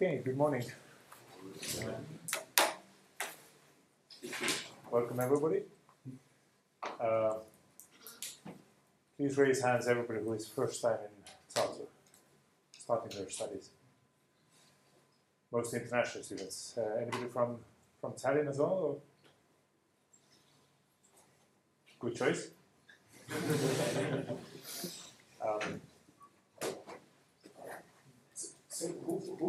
Okay, good morning. Welcome, everybody. Uh, please raise hands, everybody who is first time in Tartu, starting their studies. Most international students. Uh, anybody from, from Tallinn as well? Or? Good choice. um, so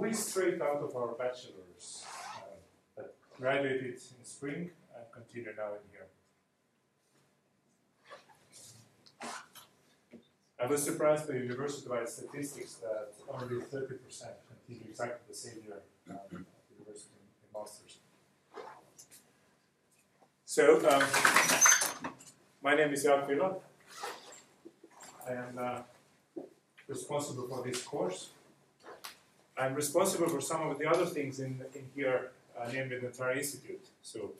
is straight out of our bachelor's uh, that graduated in spring and continue now in here? I was surprised by university-wide statistics that only 30% continue exactly the same year uh, at university masters. So, um, my name is Vilo. I am uh, responsible for this course. I'm responsible for some of the other things in, in here, uh, namely the entire institute. So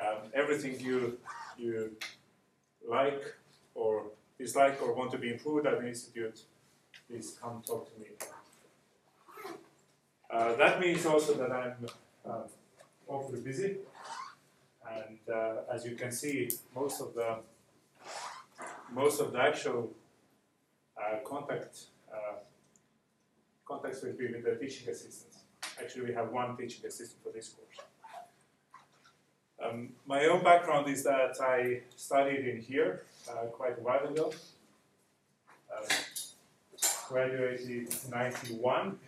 um, everything you you like or dislike or want to be improved at the institute, please come talk to me. Uh, that means also that I'm um, awfully busy, and uh, as you can see, most of the most of the actual uh, contact will be with the teaching assistants. Actually, we have one teaching assistant for this course. Um, my own background is that I studied in here uh, quite a while ago. Um, graduated in '91,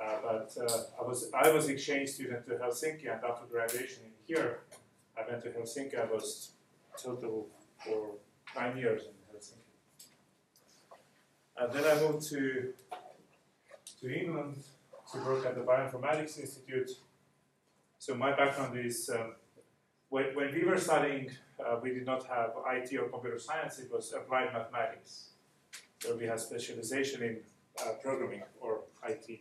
uh, but uh, I was I was exchange student to Helsinki, and after graduation in here, I went to Helsinki. I was total for nine years in Helsinki, and then I moved to to England to work at the Bioinformatics Institute. So my background is um, when, when we were studying, uh, we did not have IT or computer science, it was applied mathematics, where we had specialization in uh, programming or IT.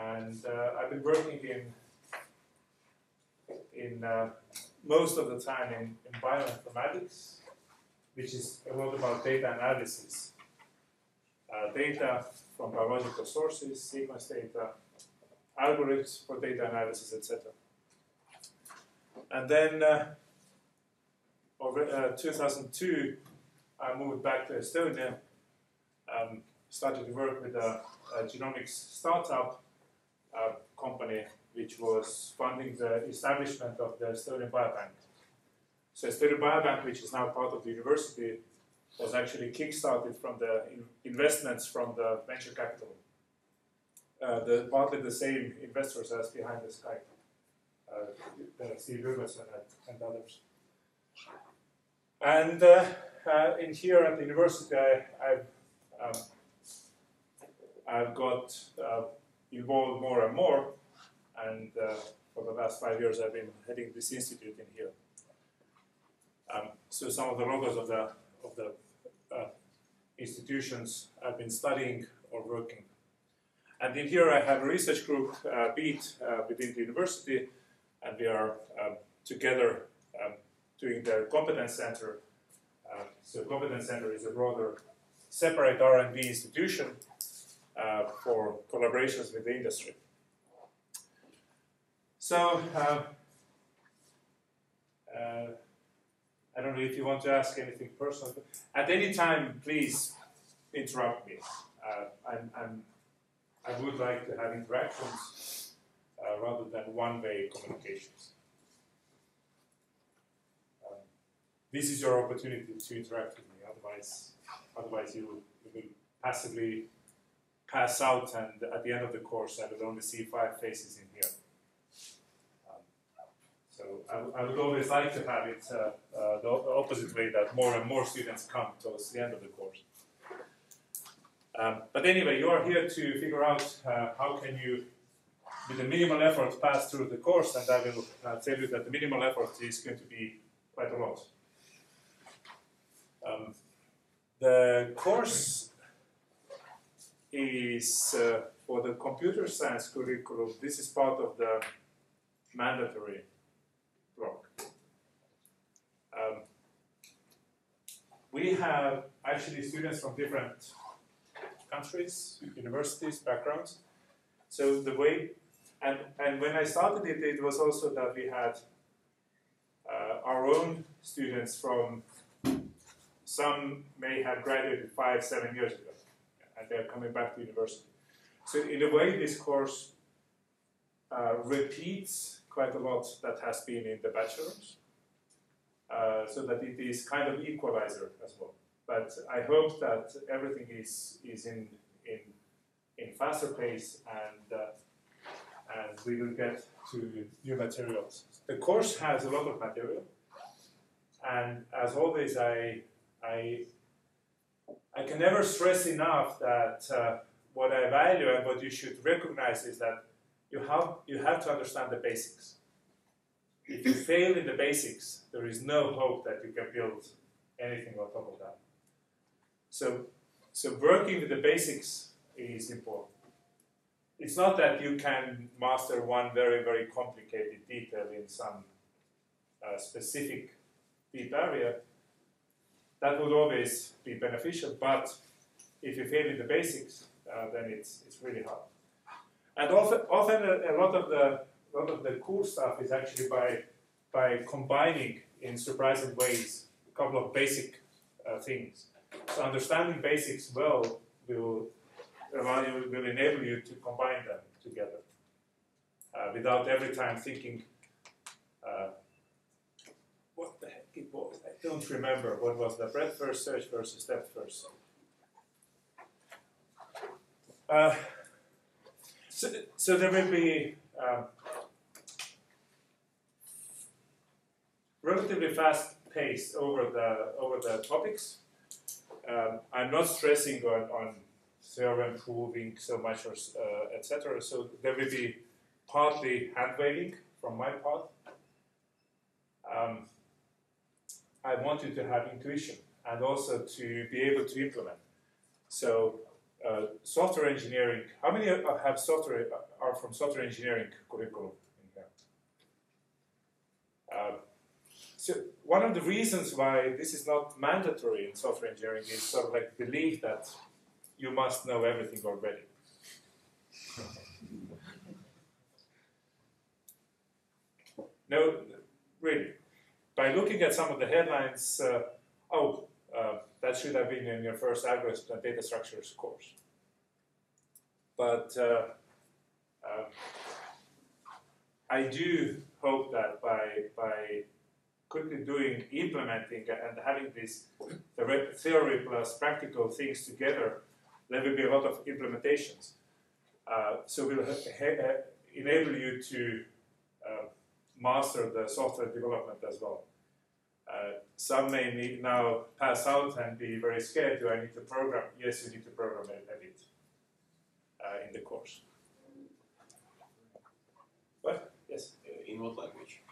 And uh, I've been working in, in uh, most of the time in, in bioinformatics, which is a lot about data analysis. Uh, data from biological sources, sequence data, algorithms for data analysis, etc. And then, uh, over uh, 2002, I moved back to Estonia, um, started to work with a, a genomics startup uh, company which was funding the establishment of the Estonian Biobank. So Estonian Biobank, which is now part of the university, was actually kickstarted from the in investments from the venture capital. Uh, the, partly the same investors as behind the Skype, uh, Steve Jurvetson and, and, others. And uh, uh, in here at the university, I, have um, I've got uh, involved more and more, and uh, for the last five years, I've been heading this institute in here. Um, so some of the logos of the of the institutions I've been studying or working. And in here I have a research group, uh, BIIT, uh, within the university, and we are um, together um, doing the competence center. Uh, so competence center is a broader, separate R&D institution uh, for collaborations with the industry. So, uh, uh I don't know if you want to ask anything personal. At any time, please interrupt me. Uh, I'm, I'm, i would like to have interactions uh, rather than one-way communications. Um, this is your opportunity to interact with me. Otherwise, otherwise you will, you will passively pass out, and at the end of the course, I will only see five faces in I, I, would always like to have it uh, uh, the, opposite way that more and more students come towards the end of the course. Um, but anyway, you are here to figure out uh, how can you, with a minimal effort, pass through the course, and I will uh, tell you that the minimal effort is going to be quite a lot. Um, the course is uh, for the computer science curriculum. This is part of the mandatory um, we have actually students from different countries, universities, backgrounds, So the way, and, and when I started it, it was also that we had uh, our own students from, some may have graduated five, seven years ago, and they're coming back to university. So in a way, this course uh, repeats quite a lot that has been in the bachelor's, uh, so that it is kind of equalizer as well. But I hope that everything is, is in, in, in faster pace and, uh, and we will get to new materials. The course has a lot of material, and as always, I, I, I can never stress enough that uh, what I value and what you should recognize is that you have, you have to understand the basics. If you fail in the basics, there is no hope that you can build anything on top of that. So, so working with the basics is important. It's not that you can master one very, very complicated detail in some uh, specific deep area. That would always be beneficial, but if you fail in the basics, uh, then it's, it's really hard. And often, often a, a, lot of the lot of the cool stuff is actually by by combining in surprising ways a couple of basic uh, things. So understanding basics well will will enable you to combine them together uh, without every time thinking, uh, what the heck it was? I don't remember what was the breadth first search versus depth first. Uh, so, so there will be um, relatively fast pace over the over the topics. Um, I'm not stressing on, on theorem proving so much or uh, etc. So there will be partly hand waving from my part. Um, I want you to have intuition and also to be able to implement. So uh, software engineering. How many have software are from software engineering curriculum in? Uh, so one of the reasons why this is not mandatory in software engineering is sort of like belief that you must know everything already. no, really. By looking at some of the headlines, uh, oh, that should have been in your first algorithms and data structures course. But uh, um, I do hope that by, by quickly doing, implementing and having this the theory plus practical things together, there will be a lot of implementations. Uh, so we'll enable you to uh, master the software development as well. Uh, some may need now pass out and be very scared. Do I need to program? Yes, you need to program a, a bit uh, in the course. What? Yes. Uh, in what language?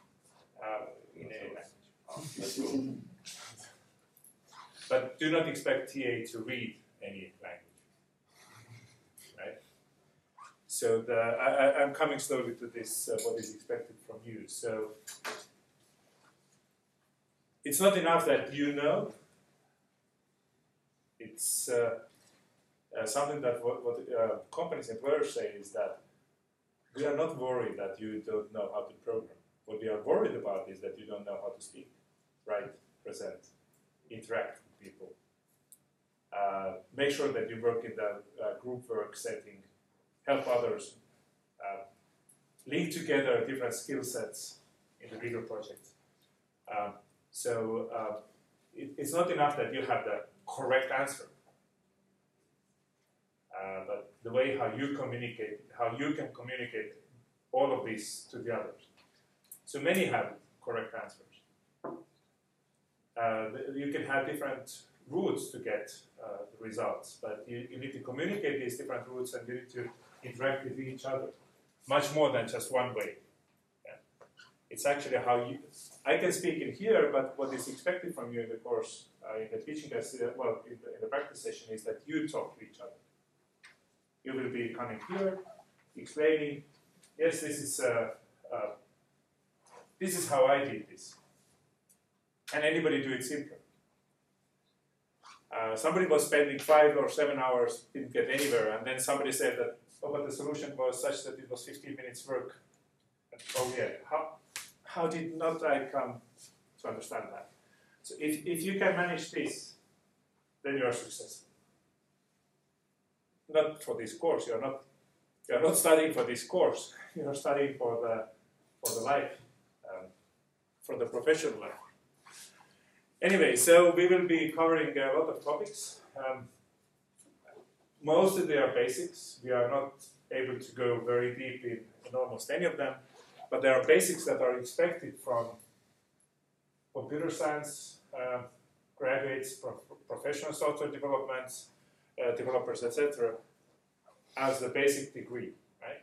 Uh, in any language. but do not expect TA to read any language. Right? So the, I, am coming slowly to this, uh, what is expected from you. So it's not enough that you know. It's uh, uh, something that what, what uh, companies, employers say is that we are not worried that you don't know how to program. What we are worried about is that you don't know how to speak, write, present, interact with people. Uh, make sure that you work in the uh, group work setting, help others, uh, link together different skill sets in the bigger project. Um, so uh, it, it's not enough that you have the correct answer, uh, but the way how you communicate, how you can communicate all of this to the others. So many have correct answers. Uh, you can have different routes to get uh, the results, but you, you need to communicate these different routes and you need to interact with each other much more than just one way. It's actually how you, I can speak in here, but what is expected from you in the course, uh, in the teaching, uh, well, in the, in the, practice session, is that you talk to each other. You will be coming here, explaining, yes, this is uh, uh, this is how I did this. Can anybody do it simpler? Uh, somebody was spending five or seven hours, didn't get anywhere, and then somebody said that, oh, but the solution was such that it was 15 minutes work. Oh yeah, how, how did not I come to understand that? So if, if you can manage this, then you are successful. Not for this course, you're not you're not studying for this course, you're studying for the for the life, um, for the professional life. Anyway, so we will be covering a lot of topics. Um, most of they are basics. We are not able to go very deep in, in almost any of them, but there are basics that are expected from computer science uh, graduates, pro professional software development, uh, developers, etc., as the basic degree, right?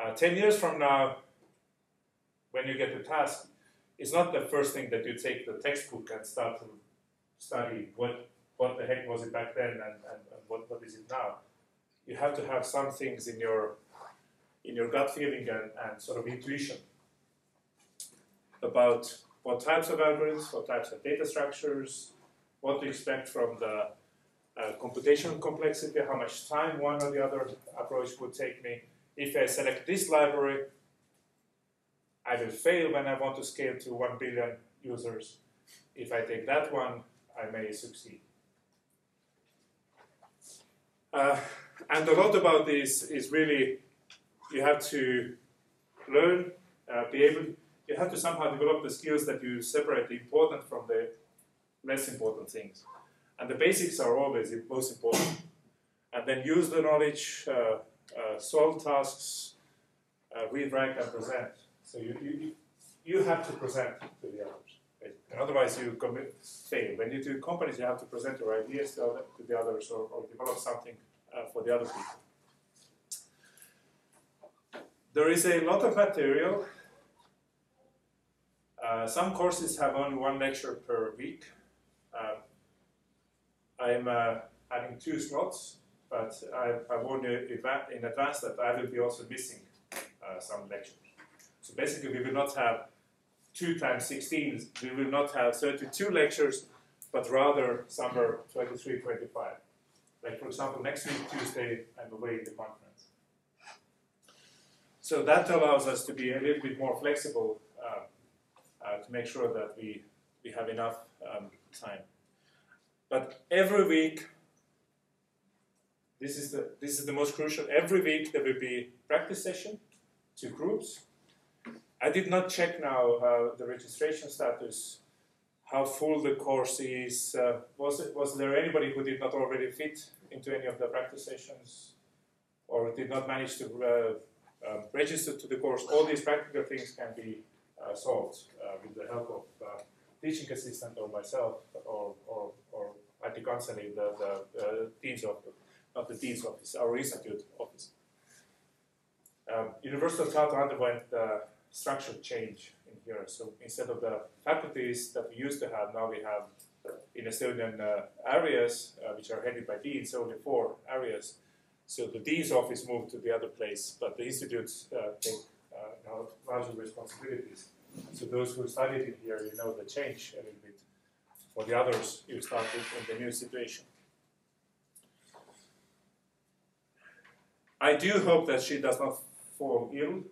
Uh, 10 years from now, when you get the task, it's not the first thing that you take the textbook and start to study what, what the heck was it back then and, and, and what, what is it now. You have to have some things in your, in your gut feeling and, and sort of intuition about what types of algorithms, what types of data structures, what to expect from the uh, computational complexity, how much time one or the other approach would take me. If I select this library, I will fail when I want to scale to 1 billion users. If I take that one, I may succeed. Uh, and a lot about this is really you have to learn, uh, be able, you have to somehow develop the skills that you separate the important from the less important things. And the basics are always the most important. And then use the knowledge, uh, uh, solve tasks, uh, read, write, and present. So you, you, you have to present to the others. And otherwise, you commit, fail. When you do companies, you have to present your ideas to, other, to the others or, or develop something uh, for the other people. There is a lot of material. Uh, some courses have only one lecture per week. Uh, I'm uh, adding two slots, but I, I warn you in advance that I will be also missing uh, some lectures. So basically, we will not have 2 times 16, we will not have 32 lectures, but rather somewhere 23, 25. Like, for example, next week, Tuesday, I'm away in the conference. So that allows us to be a little bit more flexible uh, uh, to make sure that we, we have enough um, time. But every week, this is the this is the most crucial. Every week there will be practice session, two groups. I did not check now uh, the registration status, how full the course is. Uh, was it was there anybody who did not already fit into any of the practice sessions, or did not manage to um, register to the course? All these practical things can be uh, solved uh, with the help of uh, teaching assistant or myself or, or, or IT counseling, the, the dean's office, not the dean's office, our institute office. Um, University of Tartu underwent structural change in here. So instead of the faculties that we used to have, now we have in Estonian uh, areas, uh, which are headed by deans, only four areas. So the dean's office moved to the other place, but the institutes uh, take uh, larger responsibilities. So those who studied in here, you know the change a little bit. For the others, you start in the new situation. I do hope that she does not fall ill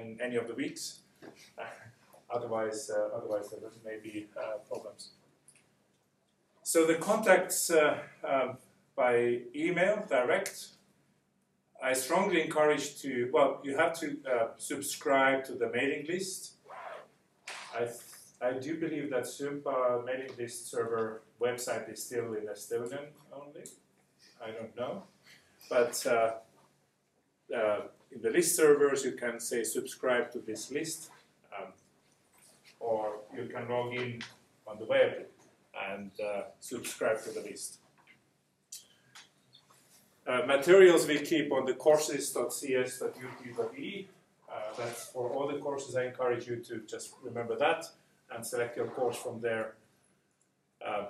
in any of the weeks. otherwise, uh, otherwise there may be uh, problems. So the contacts uh, um, by email direct. I strongly encourage to. Well, you have to uh, subscribe to the mailing list I, I do believe that Sympa mailing list server website is still in Estonian only. I don't know. But uh, uh, in the list servers, you can say subscribe to this list, um, or you can log in on the web and uh, subscribe to the list. Uh, materials we keep on the courses.cs.ut.e uh, that's for all the courses. I encourage you to just remember that and select your course from there. Uh,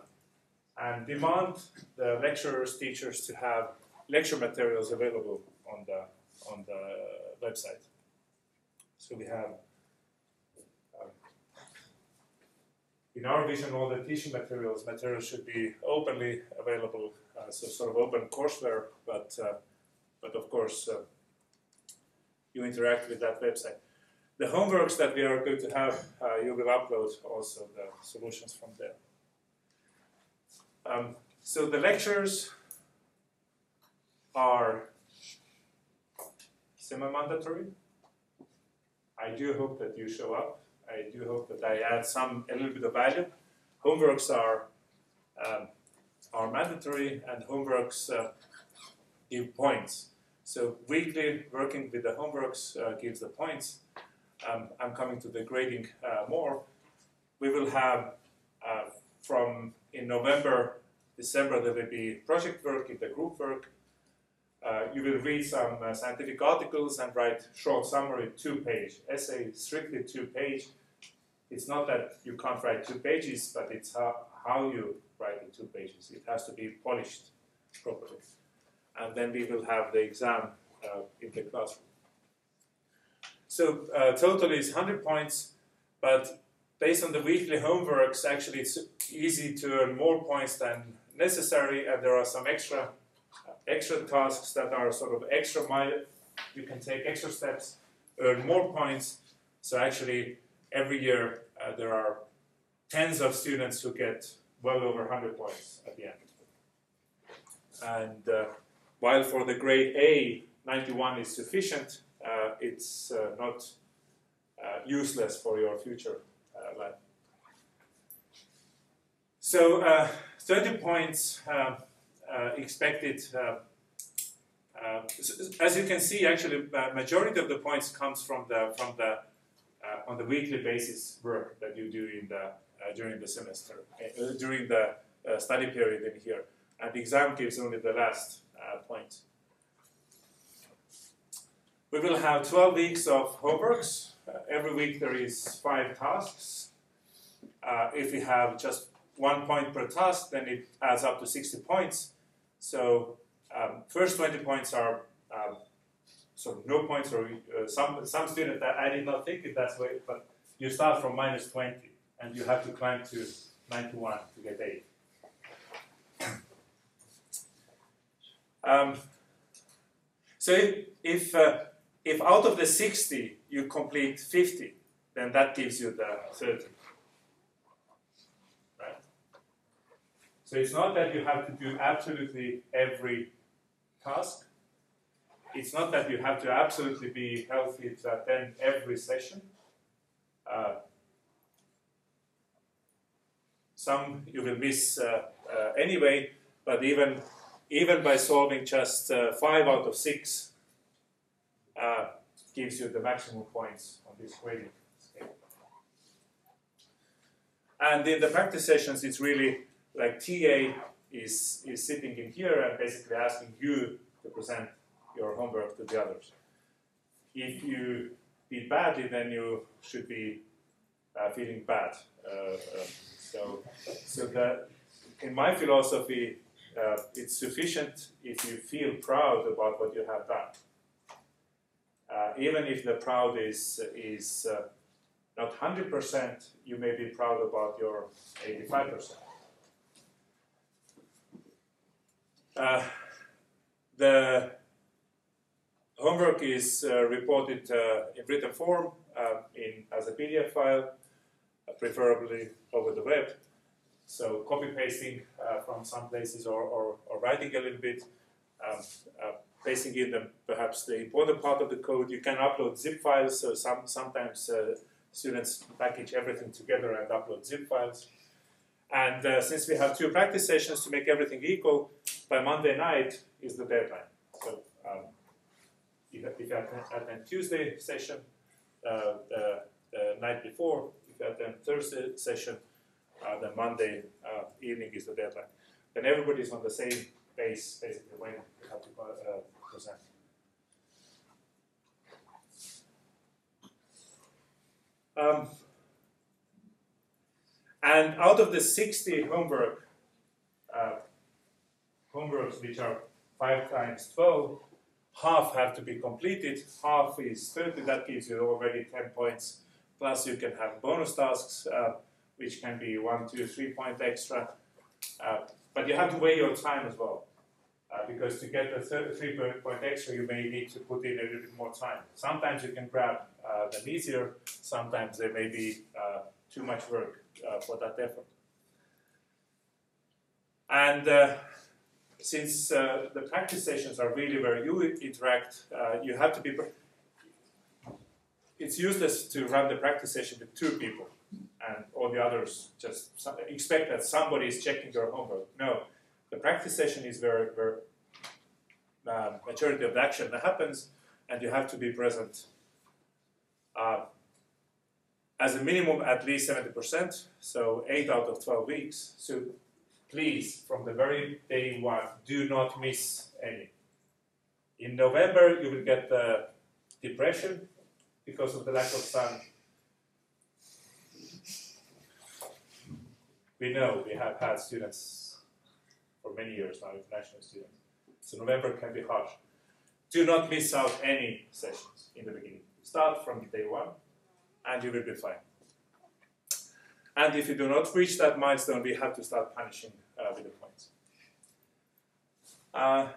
and demand the lecturers, teachers to have lecture materials available on the on the website. So we have, um, in our vision, all the teaching materials materials should be openly available, so sort of open courseware, but uh, but of course, uh, you interact with that website. The homeworks that we are going to have, uh, you will upload also the solutions from there. Um, so the lectures are semi-mandatory. I do hope that you show up. I do hope that I add some a little bit of value. Homeworks are um, are mandatory, and homeworks uh, give points. So weekly working with the homeworks uh, gives the points. Um, I'm coming to the grading uh, more. We will have from in November, December there will be project work in the group work. Uh, you will read some uh, scientific articles and write short summary, two page essay, strictly two page. It's not that you can't write two pages, but it's how, how you write the two pages. It has to be polished properly. And then we will have the exam uh, in the classroom. So uh, total is 100 points, but based on the weekly homeworks, actually it's easy to earn more points than necessary, and there are some extra extra tasks that are sort of extra mile. You can take extra steps, earn more points. So actually, every year uh, there are tens of students who get well over 100 points at the end. And uh, while for the grade A, 91 is sufficient, uh, it's uh, not uh, useless for your future uh, life. So 30 points expected uh, as you can see, actually, uh, majority of the points comes from the from the uh, on the weekly basis work that you do in the during the semester during the study period in here, and the exam gives only the last point. We will have 12 weeks of homeworks. Uh, every week there is five tasks. Uh, if we have just one point per task, then it adds up to 60 points. So um, first 20 points are um, of no points, or uh, some, some student that I did not think it that way, but you start from minus 20 and you have to climb to 91 to get 8. Um, so if, if, uh, if out of the 60 you complete 50, then that gives you the 30. Right? So it's not that you have to do absolutely every task. It's not that you have to absolutely be healthy to attend every session. Uh, some you will miss uh, uh, anyway, but even even by solving just uh, five out of six uh, gives you the maximum points on this grading scale. And in the practice sessions, it's really like TA is, is sitting in here and basically asking you to present your homework to the others. If you did badly, then you should be uh, feeling bad. Uh, uh, so, so that in my philosophy, uh, it's sufficient if you feel proud about what you have done. Uh, even if the proud is is uh, not 100%, you may be proud about your 85%. Uh, the homework is uh, reported uh, in written form in, as a PDF file, preferably over the web. So copy pasting uh, from some places or, or, or, writing a little bit, um, pasting in the, perhaps the important part of the code. You can upload zip files, so some, sometimes students package everything together and upload zip files. And uh, since we have two practice sessions to make everything equal, by Monday night is the deadline. So um, if, if you attend Tuesday session, uh, the, the, night before, you attend Thursday session, uh, then Monday uh, evening is the deadline. Then everybody's on the same base, basically, when you have to uh, present. Um, and out of the 60 homework, uh, homeworks which are 5 times 12, half have to be completed, half is 30, that gives you already 10 points. Plus you can have bonus tasks, uh, which can be one, two, three point extra. Uh, but you have to weigh your time as well. Uh, because to get the three point extra, you may need to put in a little bit more time. Sometimes you can grab uh, them easier, sometimes they may be uh, too much work uh, for that effort. And since the practice sessions are really where you interact, you have to be. It's useless to run the practice session with two people and all the others just expect that somebody is checking your homework. No, the practice session is where, where uh, of the action that happens, and you have to be present. Uh, as a minimum, at least 70%, so 8 out of 12 weeks. So please, from the very day one, do not miss any. In November, you will get the depression because of the lack of sun we know we have had students for many years now, international students. So November can be harsh. Do not miss out any sessions in the beginning. Start from day one, and you will be fine. And if you do not reach that milestone, we have to start punishing uh, with the points. Uh,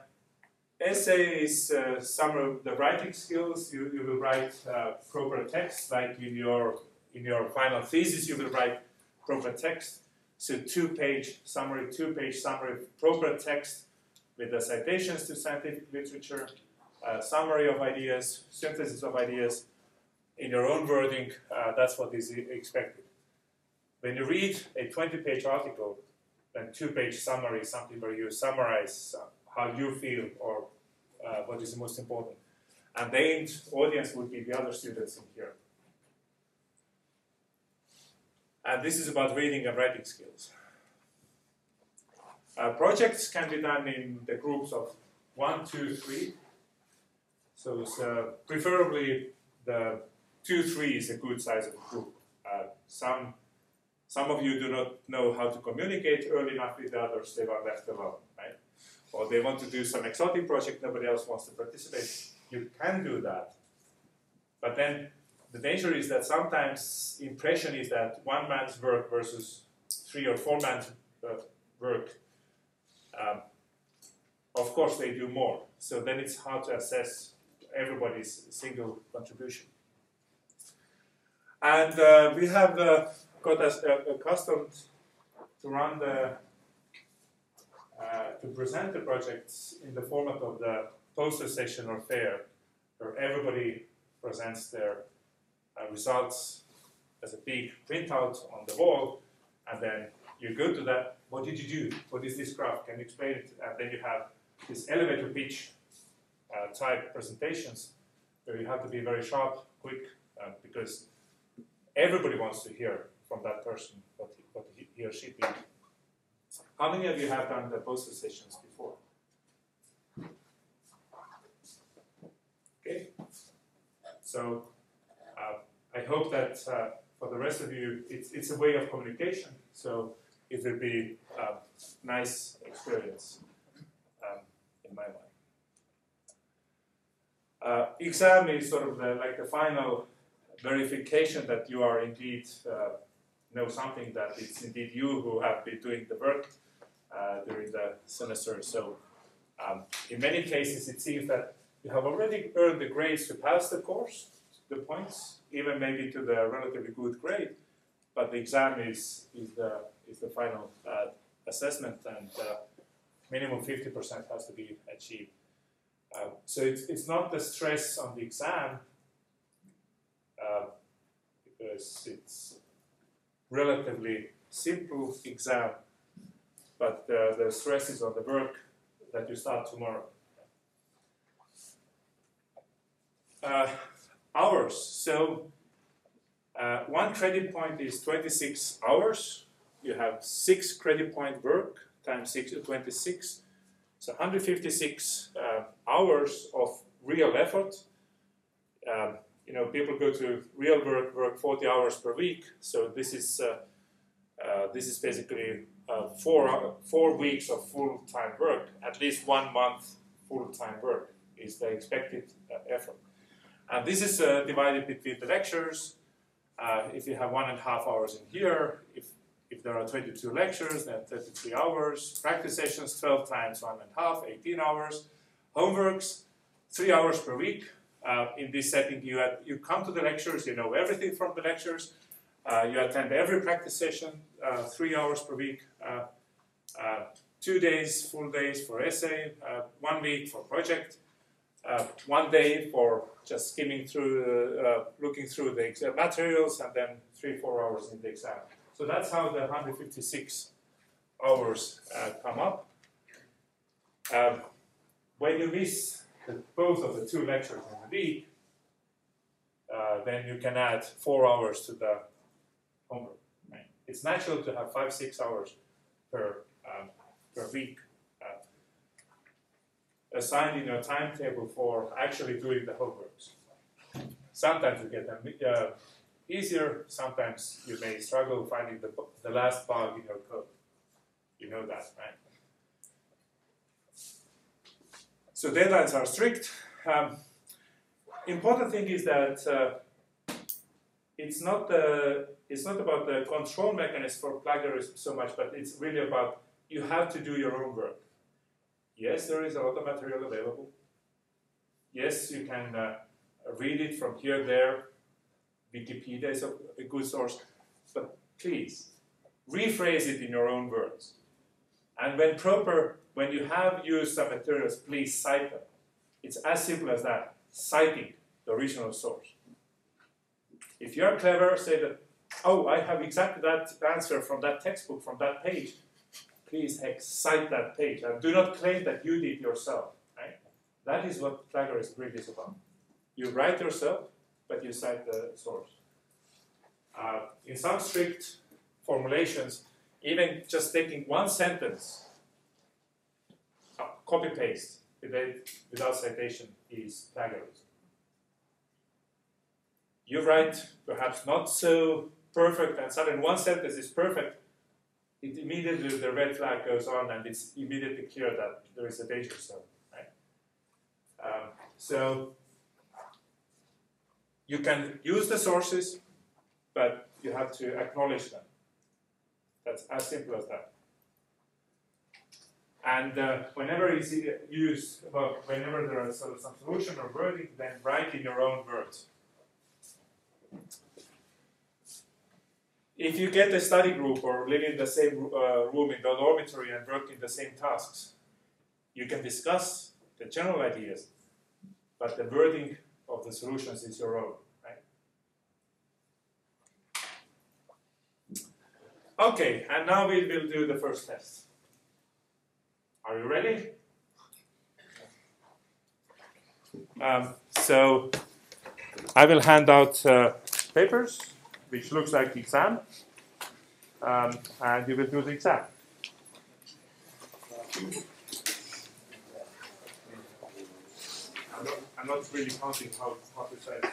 essay is uh, some of the writing skills. You, you will write uh, proper text, like in your in your final thesis, you will write proper text. So two-page summary, two-page summary proper text with the citations to scientific literature, uh, summary of ideas, synthesis of ideas in your own wording. Uh, that's what is expected. When you read a 20-page article, then two-page summary is something where you summarize how you feel or uh, what is most important. And the audience would be the other students in here. And this is about reading and writing skills. Uh, projects can be done in the groups of one, two, three. So uh, preferably the two, three is a good size of group. Uh, some, some of you do not know how to communicate early enough with the others, they are left alone? Or they want to do some exotic project, nobody else wants to participate. You can do that. But then the danger is that sometimes impression is that one man's work versus three or four man's uh, work. Um, of course, they do more. So then it's hard to assess everybody's single contribution. And uh, we have uh, got us accustomed to run the to present the projects in the format of the poster session or fair, where everybody presents their uh, results as a big printout on the wall, and then you go to that. What did you do? What is this graph? Can you explain it? And then you have this elevator pitch uh, type presentations where you have to be very sharp, quick, uh, because everybody wants to hear from that person what he, what he or she did. How many of you have done the poster sessions before? Okay, so uh, I hope that uh, for the rest of you, it's, it's a way of communication, so it will be a nice experience um, in my mind. Uh, exam is sort of the, like the final verification that you are indeed uh, know something that it's indeed you who have been doing the work the semester. So um, in many cases, it seems that you have already earned the grades to pass the course, the points, even maybe to the relatively good grade, but the exam is, is, the, is the final uh, assessment and uh, minimum 50% has to be achieved. Uh, so it's, it's not the stress on the exam uh, because it's relatively simple exam, but the stress is on the work that you start tomorrow. Uh, hours. So uh, one credit point is 26 hours. You have six credit point work times six, 26. So 156 uh, hours of real effort. Um, you know, people go to real work, work 40 hours per week. So this is uh, this is basically uh, four four weeks of full time work. At least one month full time work is the expected uh, effort. And this is uh, divided between the lectures. Uh, if you have one and a half hours in here, if, if there are 22 lectures, then 33 hours. Practice sessions, 12 times one and a half, 18 hours. Homeworks, three hours per week. In this setting, you, you come to the lectures, you know everything from the lectures. You attend every practice session, uh, three hours per week. Uh, uh, two days, full days for essay, uh, one week for project, one day for just skimming through, looking through the materials, and then three, four hours in the exam. So that's how the 156 hours come up. Um, when you miss the, both of the two lectures in the week, uh, then you can add four hours to the homework. It's natural to have five, six hours per, um, per week uh, assigned in your timetable for actually doing the homeworks. Sometimes you get them uh, easier, sometimes you may struggle finding the, the last bug in your code. You know that, right? So deadlines are strict. Um, important thing is that uh, it's not the it's not about the control mechanism for plagiarism so much, but it's really about you have to do your own work. Yes, there is a lot of material available. Yes, you can uh, read it from here, there. Wikipedia is a, a good source, but please rephrase it in your own words. And when proper when you have used some materials, please cite them. It's as simple as that, citing the original source. If you're clever, say that, oh, I have exactly that answer from that textbook, from that page. Please cite that page. And do not claim that you did yourself. Right? That is what plagiarism really is about. You write yourself, but you cite the source. Uh, in some strict formulations, even just taking one sentence copy paste without citation is plagiarism. You write perhaps not so perfect, and suddenly one sentence is perfect, it immediately the red flag goes on, and it's immediately clear that there is a danger zone. Right? Um, so you can use the sources, but you have to acknowledge them. That's as simple as that. And uh, whenever you see use, well, whenever there is some solution or wording, then write in your own words. If you get a study group or live in the same uh, room in the dormitory and work in the same tasks, you can discuss the general ideas, but the wording of the solutions is your own. Okay, and now we will do the first test. Are you ready? Um, so I will hand out uh, papers, which looks like the exam, um, and you will do the exam. I'm not, I'm not really counting how, how precise.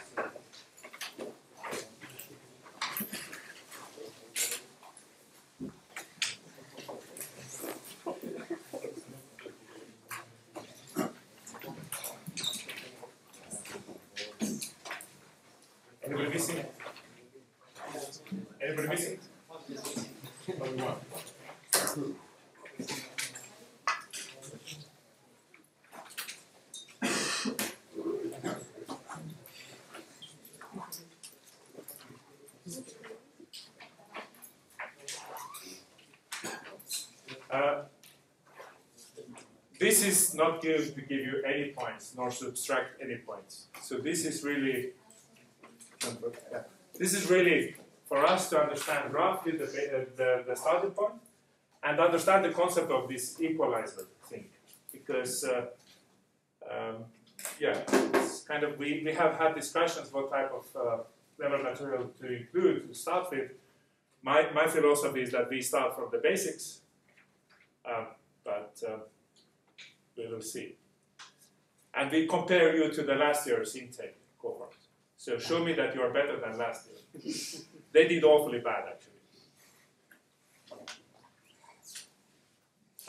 Uh, this is not going to give you any points, nor subtract any points. So this is really, this is really for us to understand roughly the, the, the starting point and understand the concept of this equalizer thing. Because, uh, um, yeah, it's kind of, we, we have had discussions what type of uh, level material to include to start with. My, my philosophy is that we start from the basics, um, but uh, we will see. And we compare you to the last year's intake cohort. So show me that you are better than last year. they did awfully bad, actually.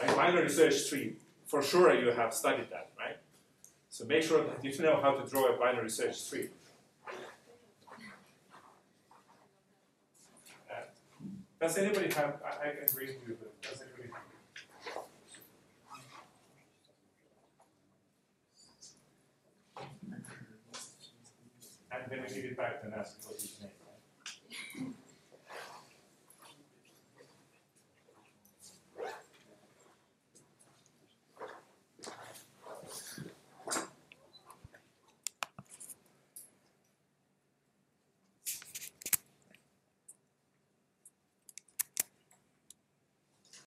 Right? Binary search tree, for sure you have studied that, right? So make sure that you know how to draw a binary search tree. Uh, does anybody have, I, I can read you, does anybody? And then we give it back his name.